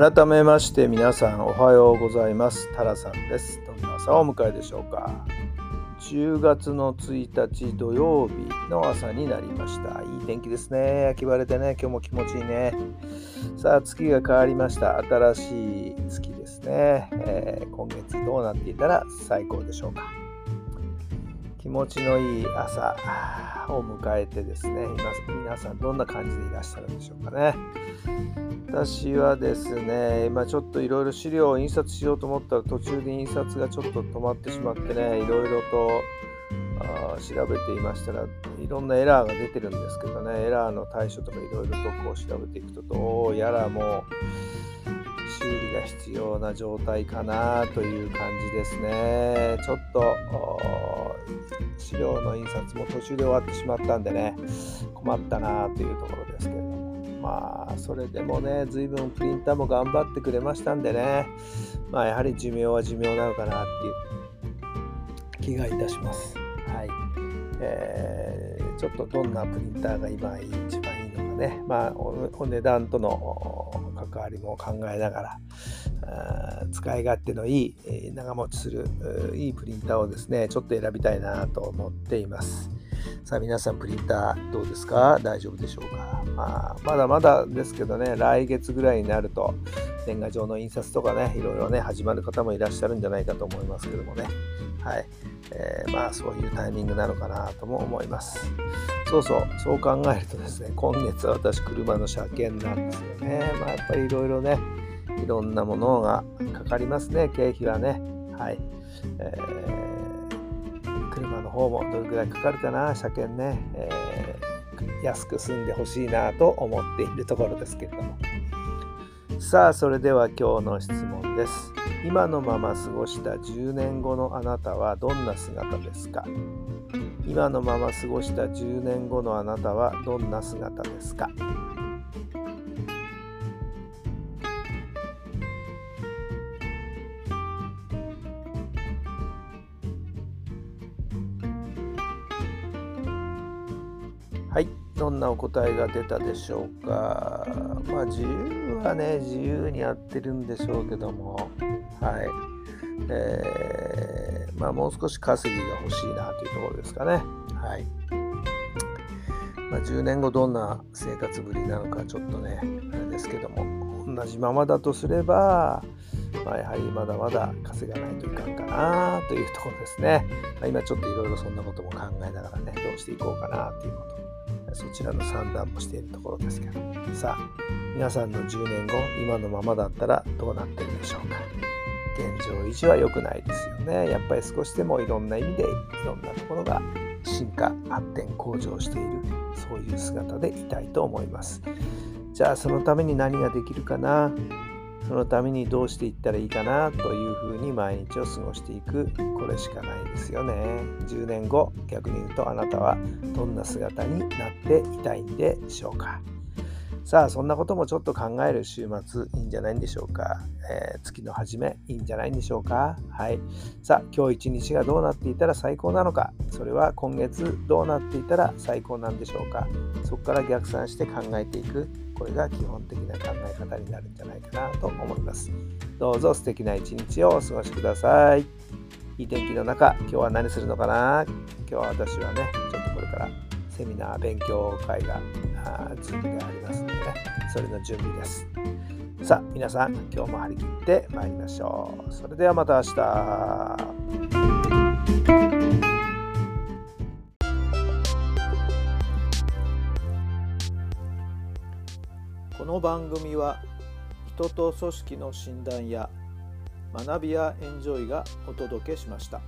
改めまして皆さんおはようございます。タラさんです。どんな朝をお迎えでしょうか。10月の1日土曜日の朝になりました。いい天気ですね。秋晴れでね。今日も気持ちいいね。さあ月が変わりました。新しい月ですね、えー、今月どうなっていたら最高でしょうか。気持ちのいい朝を迎えてですね今皆さんどんな感じでいらっしゃるんでしょうかね私はですね、今ちょっといろいろ資料を印刷しようと思ったら途中で印刷がちょっと止まってしまってね、いろいろと調べていましたらいろんなエラーが出てるんですけどね、エラーの対処とかいろいろとこう調べていくとどうやらもう修理が必要な状態かなという感じですね。ちょっと資料の印刷も途中で終わってしまったんでね、困ったなというところですけれども。まあそれでもね随分プリンターも頑張ってくれましたんでね。まあやはり寿命は寿命なのかなっていう気がいたします。はい。えー、ちょっとどんなプリンターが今一ねまあお値段との関わりも考えながら使い勝手のいい長持ちするいいプリンターをですねちょっと選びたいなと思っています。さあ皆さんプリンターどうですか？大丈夫でしょうか、まあ、まだまだですけどね来月ぐらいになると年賀状の印刷とかねいろいろね始まる方もいらっしゃるんじゃないかと思いますけどもね。はい、えー、まあそういうタイミングなのかなとも思います。そうそう。そう考えるとですね今月は私車の車検なんですよね。まあやっぱりいろいろねいろんなものがかかりますね。経費はね。はい、えー車の方もどれぐらいかかるかな。車検ね、えー、安く済んでほしいなと思っているところですけれども。さあそれでは今日の質問です。今のまま過ごした10年後のあなたはどんな姿ですか？今のまま過ごした10年後のあなたはどんな姿ですか？はい、どんなお答えが出たでしょうか。まあ、自由はね、自由にやってるんでしょうけども、はい。えー、まあ、もう少し稼ぎが欲しいなというところですかね。はい。まあ、10年後どんな生活ぶりなのかちょっとね、あれですけども、同じままだとすれば、まあ、やはりまだまだ稼がないといかんかなというところですね。まあ、今ちょっといろいろそんなことも考えながらね、どうしていこうかなということそちらの算段もしているところですけど。さあ皆さんの10年後今のままだったらどうなってるでしょうか。現状維持は良くないですよね。やっぱり少しでもいろんな意味でいろんなところが進化発展向上している。そういう姿でいたいと思います。じゃあそのために何ができるかな。そのためにどうしていったらいいかなというふうに毎日を過ごしていくこれしかないですよね。10年後逆に言うとあなたはどんな姿になっていたいんでしょうか。さあそんなこともちょっと考える週末いいんじゃないんでしょうか、えー、月の初めいいんじゃないんでしょうか。はい。さあ今日一日がどうなっていたら最高なのか。それは今月どうなっていたら最高なんでしょうか。そこから逆算して考えていく。これが基本的な考え方になるんじゃないかなと思います。どうぞ素敵な一日をお過ごしください。いい天気の中今日は何するのかな？今日は私はねちょっとこれからセミナー勉強会が準備がありますのでねそれの準備です。さあ皆さん今日も張り切ってまいりましょう。それではまた明日。この番組は人と組織の診断や学びやエンジョイがお届けしました。